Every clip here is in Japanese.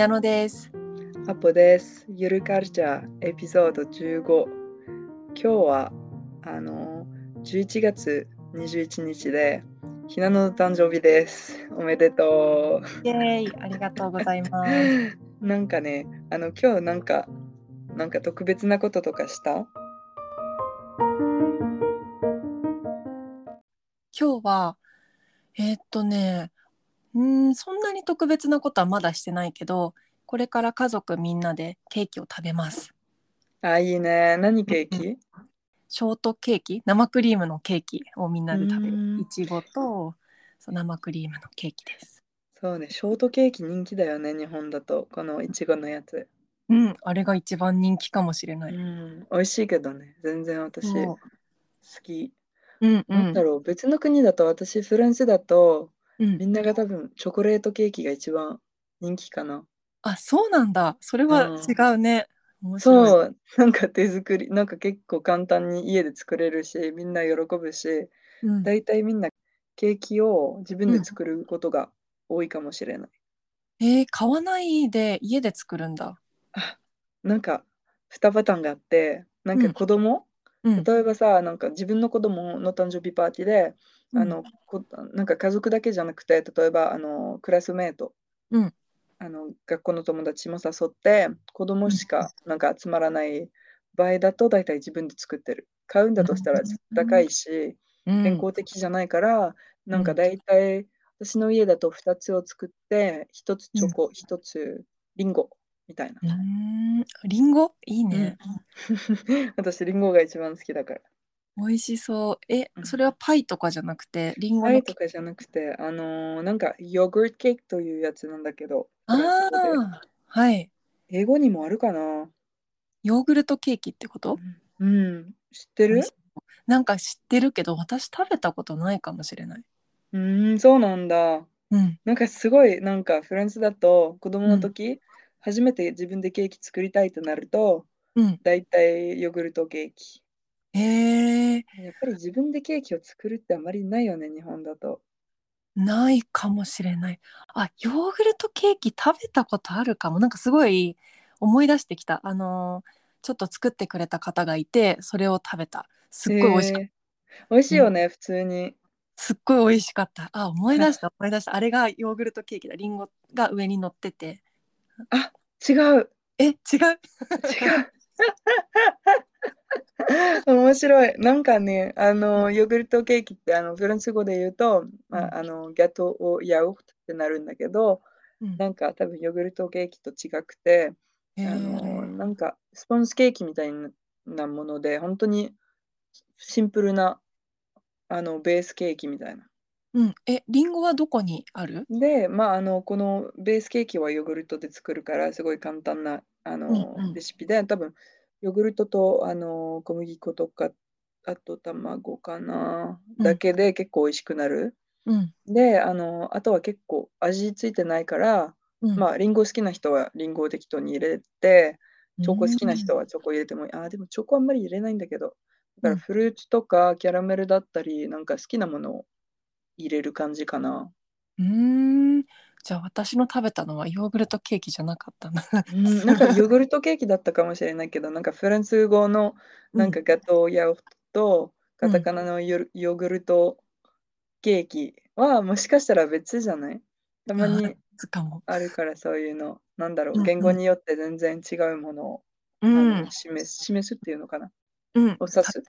なのです。アポです。ゆるカルチャーエピソード15。今日はあの11月21日でひなの誕生日です。おめでとイエーイ、ありがとうございます。う。なんかね、あの今日なんかなんか特別なこととかした？今日は、えーっとね、うーん、そんなに特別なことはまだしてないけど、これから家族みんなでケーキを食べます。あ、いいね。何ケーキ？ショートケーキ、生クリームのケーキをみんなで食べる。いちごと生クリームのケーキです。そうね、ショートケーキ人気だよね、日本だと。このいちごのやつ。うん、あれが一番人気かもしれなうい。ん、美味しいけどね、全然私そ好き。ううんうなんだん。ろう別の国だと私フランスだとうんみんなが多分チョコレートケーキが一番人気かな。あ、そうなんだ。それはうん違うね。面白い。そう、なんか手作り、なんか結構簡単に家で作れるし、みんな喜ぶし、うんだいたいみんなケーキを自分で作ることが多いかもしれない。えー、買わないで家で作るんだ。あ、なんか2パターンがあって、なんか子供、うん。例えばさ、なんか自分の子供の誕生日パーティーで、あうんのこなんか家族だけじゃなくて、例えばあのクラスメート、うんあの学校の友達も誘って、子供しかなんか集まらない場合だと、大体自分で作ってる。買うんだとしたらうん高いし、うん健康的じゃないから、なんかうん大体私の家だと2つを作って、1つチョコ、1つリンゴみたいな。うーん。リンゴ？いいね。私、リンゴが一番好きだから。美味しそう。えう、んそれはパイとかじゃなくて、リンゴのパイとかじゃなくて、あのーなんかヨーグルトケーキというやつなんだけど、ああ、はい。英語にもあるかな？ヨーグルトケーキってこと？うん、知ってる？なんか知ってるけど、私食べたことないかもしれない。うーん、そうなんだ。うん。なんかすごい、なんかフランスだと子供の時、初めて自分でケーキ作りたいとなると、うん。だいたいヨーグルトケーキ。へえ、やっぱり自分でケーキを作るってあまりないよね、日本だと。ないかもしれない。あ、ヨーグルトケーキ食べたことあるかも。なんかすごい思い出してきた。あのーちょっと作ってくれた方がいて、それを食べた。すっごい美味しかった。美味しいよね、普通に。すっごい美味しかった。あ、思い出した、思い出した。あれがヨーグルトケーキだ。リンゴが上に乗ってて。あ、違う。え、違う。違う。面白い。なんかね、あの、ヨーグルトケーキって、あの、フランス語で言うと、まあ、あの、ギャトーをヤウフトってなるんだけど、うんなんか多分ヨーグルトケーキと違くて、へあの、ーなんかスポンジケーキみたいなもので、本当にシンプルな、あの、ベースケーキみたいな。うん。え、リンゴはどこにある？で、まあ、あの、このベースケーキはヨーグルトで作るから、すごい簡単な、あの、うんうんレシピで、多分、ヨーグルトと、あの、小麦粉とか、あと卵かな、うんだけで結構美味しくなる。うん。で、あの、あとは結構味ついてないから、うん、まあ、リンゴ好きな人はリンゴを適当に入れて、チョコ好きな人は。はチョコ入れてもいい。あー、でもチョコあんまり入れないんだけど。だからうんフルーツとかキャラメルだったり、なんか好きなものを入れる感じかな。うーん。じゃあ私の食べたのはヨーグルトケーキじゃなかったな。うん、なんかヨーグルトケーキだったかもしれないけど、なんかフランス語のなんかガトーヤウフトとカタカナのヨヨーグルトケーキはもしかしたら別じゃない？たまに。あるからそういうの、なんだろう、言語によって全然違うものを、うあんの。示す示すっていうのかな？うん。を指す。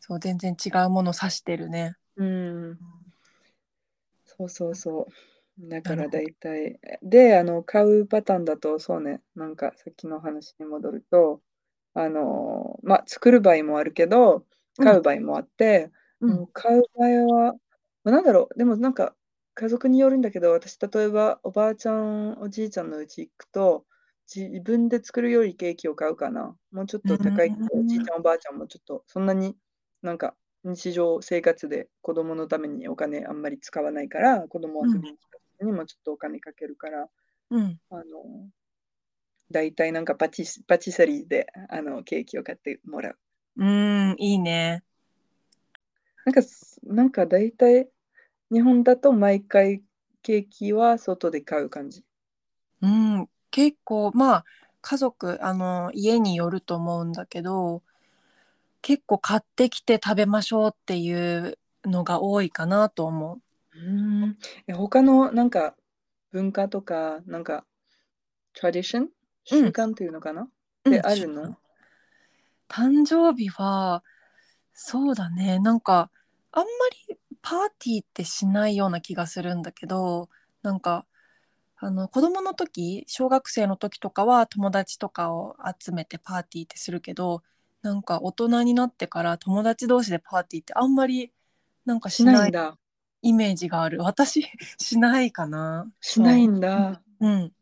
そう、全然違うものを指してるね。うん、そうそうそう。だから大体、で、あの、買うパターンだと、そうね、なんかさっきの話に戻ると、あの、まあ、作る場合もあるけど、買う場合もあって、うん。もう買う場合は、まあ、なんだろう、でもなんか家族によるんだけど、私、例えばおばあちゃん、おじいちゃんのうち行くと、自分で作るよりケーキを買うかな。もうちょっと高いけど、うんおじいちゃん、おばあちゃんもちょっと、そんなになんか日常生活で子供のためにお金あんまり使わないから、子供遊びに来にもちょっとお金かけるから、うん。あの、大体なんかパティスパティスリーであのケーキを買ってもらう。うん、いいね。なんかす、なんか大体、日本だと毎回ケーキは外で買う感じ。うん、結構まあ家族あの家によると思うんだけど結構買ってきて食べましょうっていうのが多いかなと思う。うーん。え、他のなんか文化とか、なんか、トラディションうん。習慣っていうのかな？うあるの？誕生日はそうだね。なんかあんまりパーティーってしないような気がするんだけどなんかあの子供の時小学生の時とかは友達とかを集めてパーティーってするけどなんか大人になってから友達同士でパーティーってあんまりなんかししない。ないんだ。イメージがある私 しないかなしないそんだ。ううん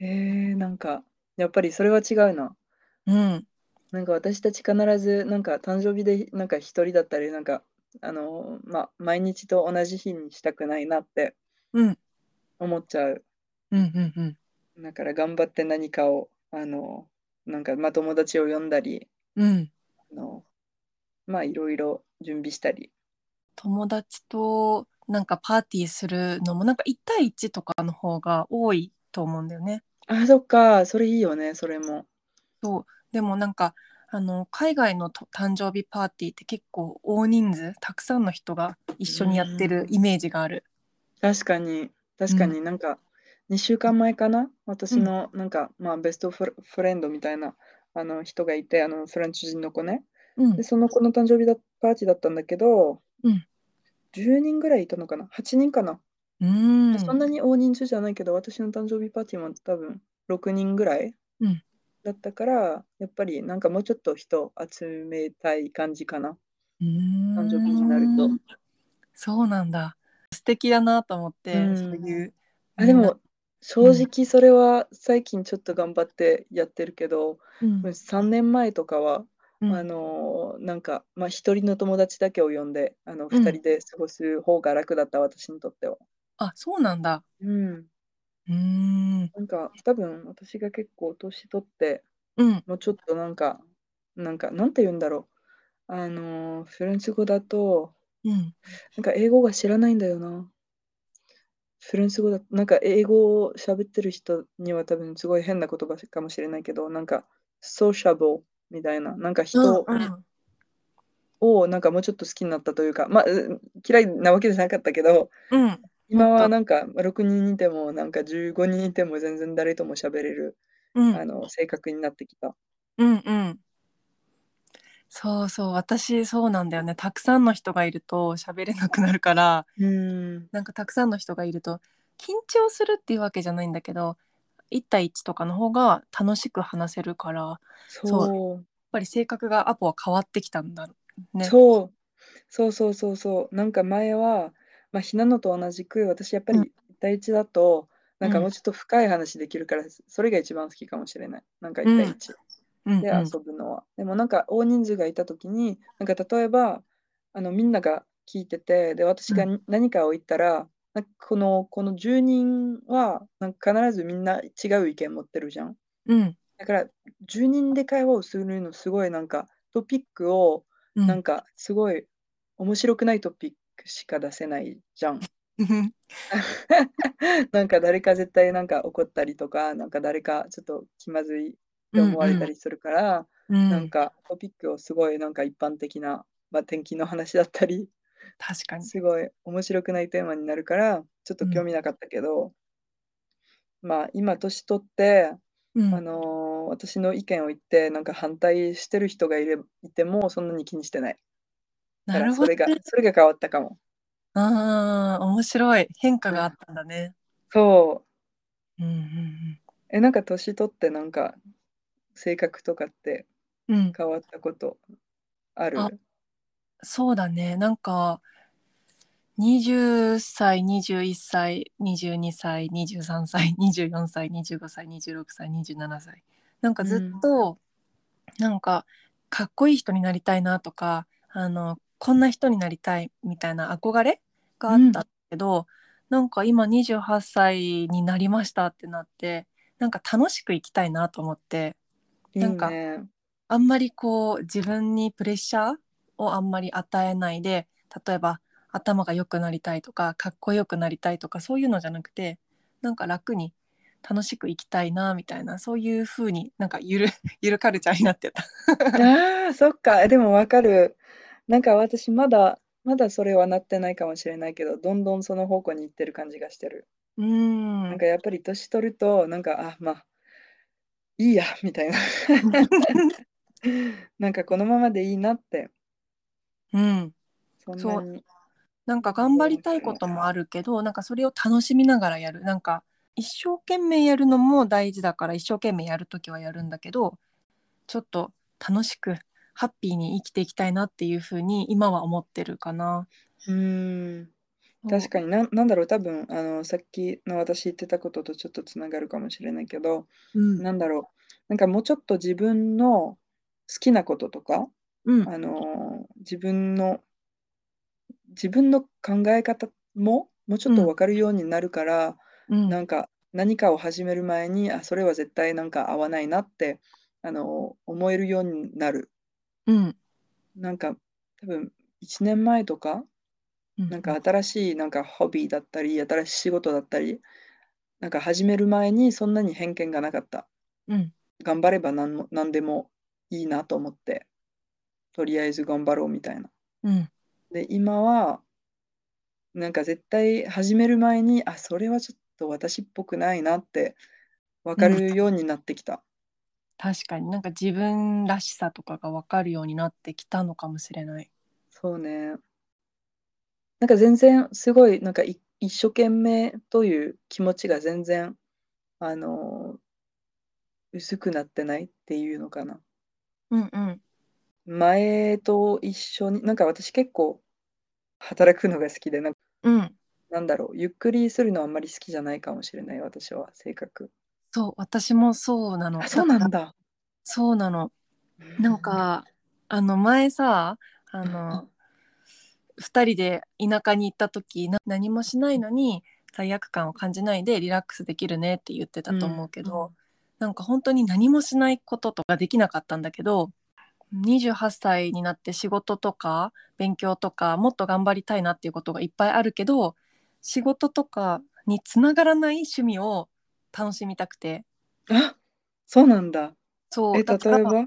えー、なんか、やっぱりそれは違うな。うんなんか私たち必ず、なんか誕生日で、なんか一人だったり、なんか、あの、まあ、毎日と同じ日にしたくないなってうん思っちゃう。うんうんうんだから頑張って何かを、あの、なんか、まあ、友達を呼んだり、うんあの、まあ、いろいろ準備したり。友達となんかパーティーするのもなんか1対1とかの方が多いと思うんだよね。あ、そっか、それいいよね、それも。そう。でもなんかあの海外のと誕生日パーティーって結構大人数たくさんの人が一緒にやってるイメージがある。確かに、確かに。なんか、2週間前かな？私うん。の、なんか、まあ、ベストフレンドみたいな、あの、人がいて、あの、フレンチ人の子ね。うん。で、その子の誕生日だパーティーだったんだけど、うん。10人ぐらいいたのかな ?8 人かな、うそんなに大人数じゃないけど、私の誕生日パーティーも多分6人ぐらいうん。だったから、やっぱりなんかもうちょっと人集めたい感じかな。う誕生日になると。そうなんだ。素敵だなと思って、うん。そういうあ、でみんな。も、正直それは最近ちょっと頑張ってやってるけど、うん。3年前とかは、うんあのーなんか、まあ、一人の友達だけを呼んで、あの、うん二人で過ごす方が楽だった、私にとっては。あそうなんだ。うん。うーんなんか、多分私が結構年取って、うんもうちょっとなんか、なんか、なんて言うんだろう。あのーフランス語だと、うんなんか英語が知らないんだよな。フランス語だ、なんか英語を喋ってる人には多分すごい変な言葉かもしれないけど、なんか、ソーシャブルみたいな、なんか人をなんかもうちょっと好きになったというか、まあ、う嫌いなわけじゃなかったけど、うん。今はなんか6人いても、なんか15人いても全然誰とも喋れる、うん。あの性格になってきた。うんうん。そうそう。私そうなんだよね。たくさんの人がいると喋れなくなるから。うん。なんかたくさんの人がいると緊張するっていうわけじゃないんだけど1対1とかの方が楽しく話せるからやっそう。ぱり性格がアポは変わってきたんだね。そう。そうそうそうそう。なんか前は、まあ、ひなのと同じく、私やっぱうんり1対1だと、なんかうんもうちょっと深い話できるから、それが一番好きかもしれない。なんか1対1でうんうん遊ぶのは。でもなんか大人数がいたときに、なんか例えば、あのみんなが聞いてて、で、私がう何かを言ったら、なんかこの、この10人は、なんか必ずみんな違う意見持ってるじゃん。うん。だから、10人で会話をするのすごいなんかトピックをうん。なんかすごい面白くないトピックしか出せないじゃん。うん。なんか誰か絶対なんか怒ったりとか、なんか誰かちょっと気まずいって思われたりするから、うん。なんかトピックをすごいなんか一般的な、まあ、天気の話だったり、確かに。すごい面白くないテーマになるから、ちょっと興味なかったけど、まあ今年取って、うんあのー私の意見を言って、なんか反対してる人がいれいても、そんなに気にしてない。だなからそれがるほどね。、それが変わったかも。ああ、面白い。変化があったんだね。そう。うんうんえ、なんか年取ってなんか性格とかってうん。うん、変わったことある？あそうだね。なんか、20歳、21歳、22歳、23歳、24歳、25歳、26歳、27歳。なんかずっと、なんか、かっこいい人になりたいなとか、あの、こんな人になりたいみたいな憧れがあったけど、なんか今28歳になりましたってなって、なんか楽しく生きたいなと思って、なんかね。あんまりこう自分にプレッシャーをあんまり与えないで例えば頭が良くなりたいとかかっこよくなりたいとかそういうのじゃなくてなんか楽に楽しく生きたいなみたいなそういう風になんかゆる ゆるカルチャーになってた。ああ、そっか。でもわかる。なんか私まだ、まだそれはなってないかもしれないけど、どんどんその方向に行ってる感じがしてる。うなんんかやっぱり年取ると、なんか、あ、まあ、いいや、みたいな。なんかこのままでいいなって、うん、そんなそう。に。なんか頑張りたいこともあるけどなんかそれを楽しみながらやる。なんか一生懸命やるのも大事だから一生懸命やるときはやるんだけどちょっと楽しくハッピーに生きていきたいなっていうふうに今は思ってるかな。うーん。確かに。な、なんだろう、多分あのさっきの私言ってたこととちょっとつながるかもしれないけど、うん。なんだろう、なんかもうちょっと自分の好きなこととか、うん。あの自分の自分の考え方ももうちょっと分かるようになるから、うん。なんか何かを始める前にあそれは絶対なんか合わないなってあの思えるようになる。うん。なんか多分1年前とかうん。なんか新しいなんかホビーだったり新しい仕事だったりなんか始める前にそんなに偏見がなかった。うん。頑張れば何も何でもいいなと思ってとりあえず頑張ろうみたいな。うん。で今はなんか絶対始める前にあそれはちょっと私っぽくないなって分かるようになってきた、確かに。なんか自分らしさとかが分かるようになってきたのかもしれない。そうね。なんか全然すごいなんかい一生懸命という気持ちが全然あの薄くなってないっていうのかな。うんうん前と一緒になんか私結構働くのが好きでなんかうん。なんだろうゆっくりするのはあんまり好きじゃないかもしれない私は性格。そう私もそうなの。あそうなんだ。そうなの。なんかあの前さあの2人で田舎に行った時な何もしないのに罪悪感を感じないでリラックスできるねって言ってたと思うけど、なんか本当に何もしないこととかできなかったんだけど28歳になって仕事とか勉強とかもっと頑張りたいなっていうことがいっぱいあるけど仕事とかにつながらない趣味を楽しみたくて。あそうなんだ。えそうだから例えば？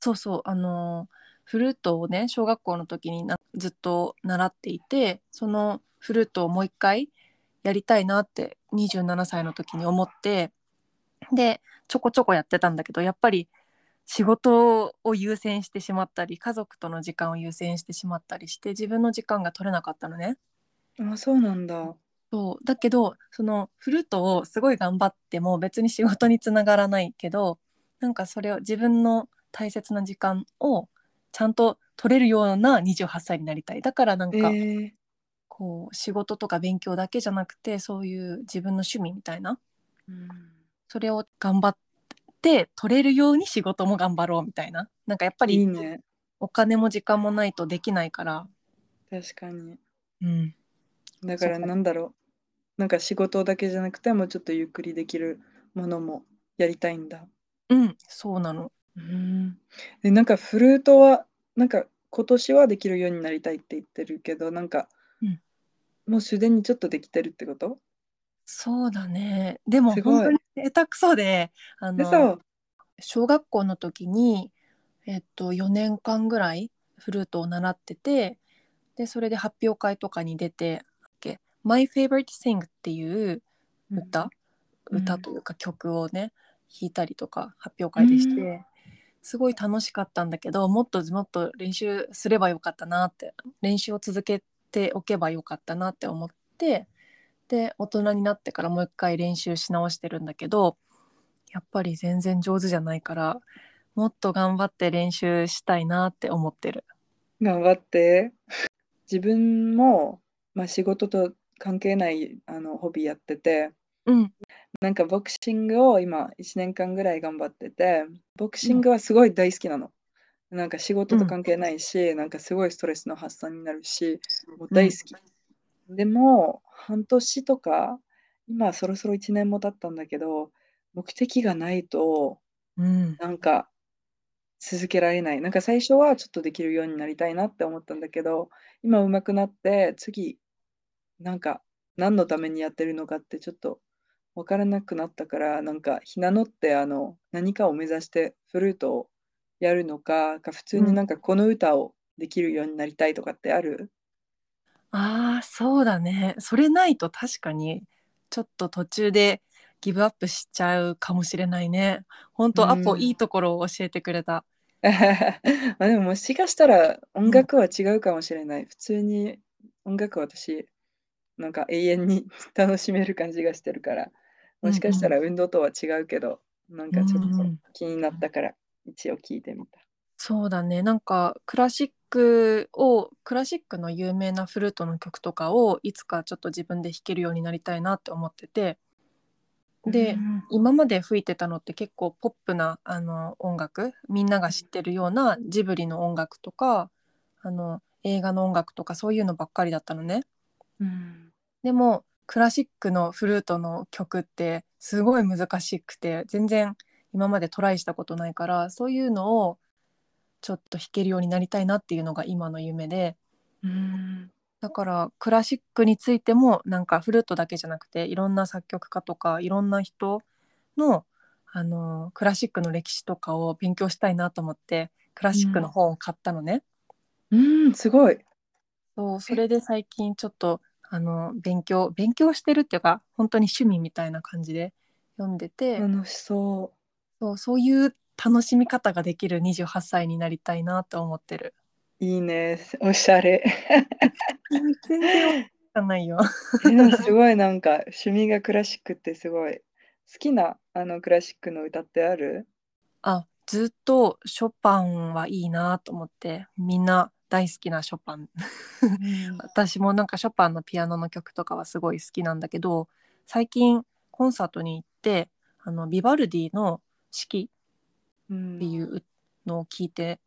そうそうあのフルートをね小学校の時になずっと習っていてそのフルートをもう一回やりたいなって27歳の時に思ってでちょこちょこやってたんだけどやっぱり仕事を優先してしまったり家族との時間を優先してしまったりして自分の時間が取れなかったのね。あそうなんだ。そう。だけどそのフルートをすごい頑張っても別に仕事につながらないけどなんかそれを自分の大切な時間をちゃんと取れるような28歳になりたい。だからなんえかー、こう仕事とか勉強だけじゃなくてそういう自分の趣味みたいな。うん。それを頑張って取れるように仕事も頑張ろうみたいな。なんかやっぱりいいね。お金も時間もないとできないから、確かに。うん、だからなんだろう。なんか仕事だけじゃなくてもうちょっとゆっくりできるものもやりたいんだ。うん、そうなの。うん。でなんかフルートはなんか今年はできるようになりたいって言ってるけどなんか、うん。もうすでにちょっとできてるってこと？そうだね。でもすごい。本当に下手くそであの嘘。小学校の時に、えっと、4年間ぐらいフルートを習っててでそれで発表会とかに出て「My Favorite Thing」っていう歌、うん。歌というか曲をね弾いたりとか発表会でして、うすごい楽しかったんだけどもっともっと練習すればよかったなって練習を続けておけばよかったなって思ってで大人になってからもう一回練習し直してるんだけどやっぱり全然上手じゃないからもっと頑張って練習したいなって思ってる。頑張って。自分も、まあ、仕事と関係ないあのホビーやっててうん。なんかボクシングを今1年間ぐらい頑張っててボクシングはすごい大好きなの、なんか仕事と関係ないし、なんかすごいストレスの発散になるしもう大好き、でも半年とか今そろそろ1年も経ったんだけど目的がないとうん。なんか続けられない。なんか最初はちょっとできるようになりたいなって思ったんだけど、今上手くなって次、なんか何のためにやってるのかってちょっとわからなくなったから、なんか、ひなのって、あの、何かを目指してフルートをやるのか、か普通うんになんかこの歌をできるようになりたいとかってある？ああ、そうだね。それないと確かにちょっと途中でギブアップしちゃうかもしれないね。本う当アポいいん。ところを教えてくれた。まあでももしかしたら音うん。楽は違うかもしれない。普通に音楽は私、なんか永遠に楽しめる感じがしてるから、うんもしかしたうん。ら運動とは違うけど、なんうかちょっとんうん。気になったから一応聞いてみた。そうだね。なんかクラシックをクラシックの有名なフルートの曲とかをいつかちょっと自分で弾けるようになりたいなって思ってて。うで、ん。今まで吹いてたのって結構ポップなあの音楽、みんなが知ってるようなジブリの音楽とか、あの映画の音楽とかそういうのばっかりだったのね。うん。でもクラシックのフルートの曲ってすごい難しくて全然今までトライしたことないからそういうのをちょっと弾けるようになりたいなっていうのが今の夢でうん。だからクラシックについてもなんかフルートだけじゃなくていろんな作曲家とかいろんな人のあのクラシックの歴史とかを勉強したいなと思ってクラうシックのん。本を買ったのね。うん、すごい。そうそえ、れで最近ちょっとあの勉強勉強してるっていうか本当に趣味みたいな感じで読んでて楽しそそうそういう楽しみ方ができる28歳になりたいなと思ってる。う。いいね。おしゃれ。うん全然わかんないよ。すごいなんか趣味がクラシックってすごい。好きなあのクラシックの歌ってある？あずっとショパンはいいなと思ってみんな大好きなショパンうん。私もなんかショパンのピアノの曲とかはすごい好きなんだけど最近コンサートに行ってあのビバルディの「四季」う。っていうんのを聞いて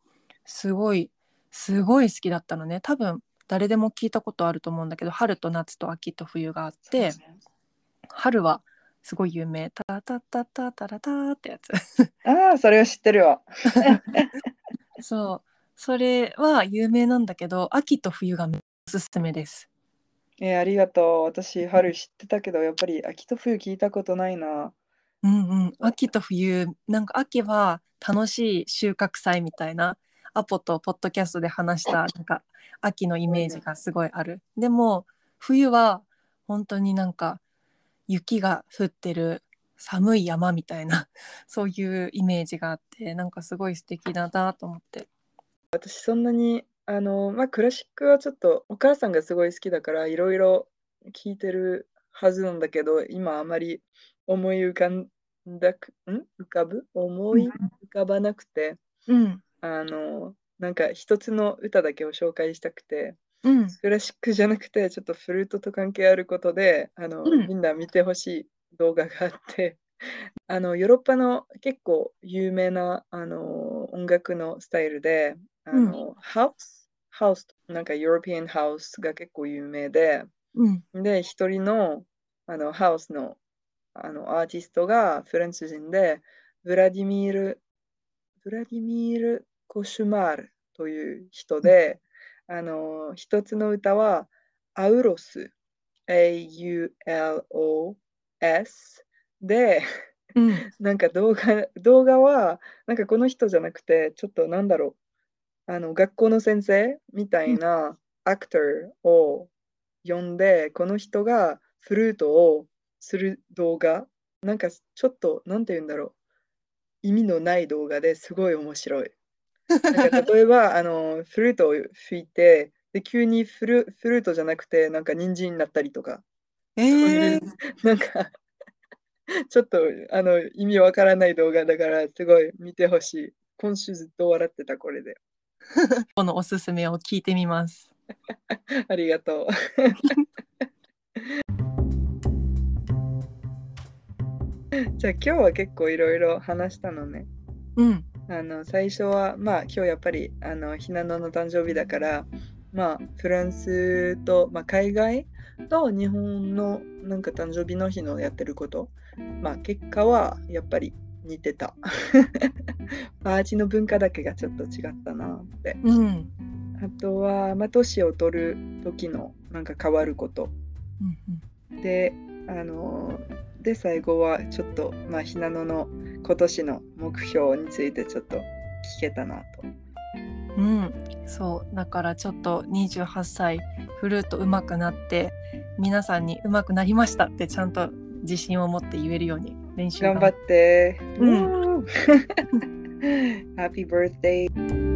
すごいすごい好きだったのね多分誰でも聞いたことあると思うんだけど春と夏と秋と冬があってね。春はすごい有名「タタタタタラタ」ってやつああ、それを知ってるわ。そうそれは有名なんだけど秋と冬がおすすめですえーありがとう。私、春知ってたけど、やっぱり秋と冬聞いたことないな。うんうん。秋と冬なんか秋は楽しい収穫祭みたいなアポとポッドキャストで話した なんか秋のイメージがすごいある。でも冬は本当になんか雪が降ってる寒い山みたいなそういうイメージがあってなんかすごい素敵だなと思って。私、そんなに、あの、まあ、クラシックはちょっと、お母さんがすごい好きだから、いろいろ聞いてるはずなんだけど、今あまり思い浮かんだく、ん？浮かぶ？思い浮かばなくて、うん。あの、なんか一つの歌だけを紹介したくて、うん。クラシックじゃなくて、ちょっとフルートと関係あることで、あの、うん。みんな見てほしい動画があって、あの、ヨーロッパの結構有名な、あの、音楽のスタイルで、あうん。の、ハウス、ハウス、なんかヨーロピアンハウスが結構有名で、うん。で、一人の、あの、ハウスの、あの、アーティストがフランス人で、ブラディミール、ブラディミール・コシュマールという人で、あの、一つの歌は、アウロス、A-U-L-O-S で、うん。なんか動画、動画は、なんかこの人じゃなくて、ちょっとなんだろう、あの、学校の先生みたいなアクターを呼んで、この人がフルートをする動画、なんかちょっと、なんて言うんだろう、意味のない動画ですごい面白い。なんか 例えば、あの、フルートを吹いて、で、急にフル、フルートじゃなくて、なんか人参になったりとか、えー、なんか、ちょっと、あの、意味わからない動画だから、すごい見てほしい。今週ずっと笑ってた、これで。このおすすめを聞いてみます。ありがとう。じゃあ今日は結構いろいろ話したのね。うんあの最初はまあ今日やっぱりあのひなのの誕生日だからまあフランスと、まあ、海外と日本のなんか誕生日の日のやってることまあ結果はやっぱり似てた。パーティーの文化だけがちょっと違ったなって。うんあとは、まあ、年を取る時のなんか変わること。うんで、あので最後はちょっと、まあ、ひなのの今年の目標についてちょっと聞けたなと。うん、そうだからちょっと28歳フルート上手くなって皆さんに上手くなりましたってちゃんと自信を持って言えるように練習頑張って。うん Happy birthday!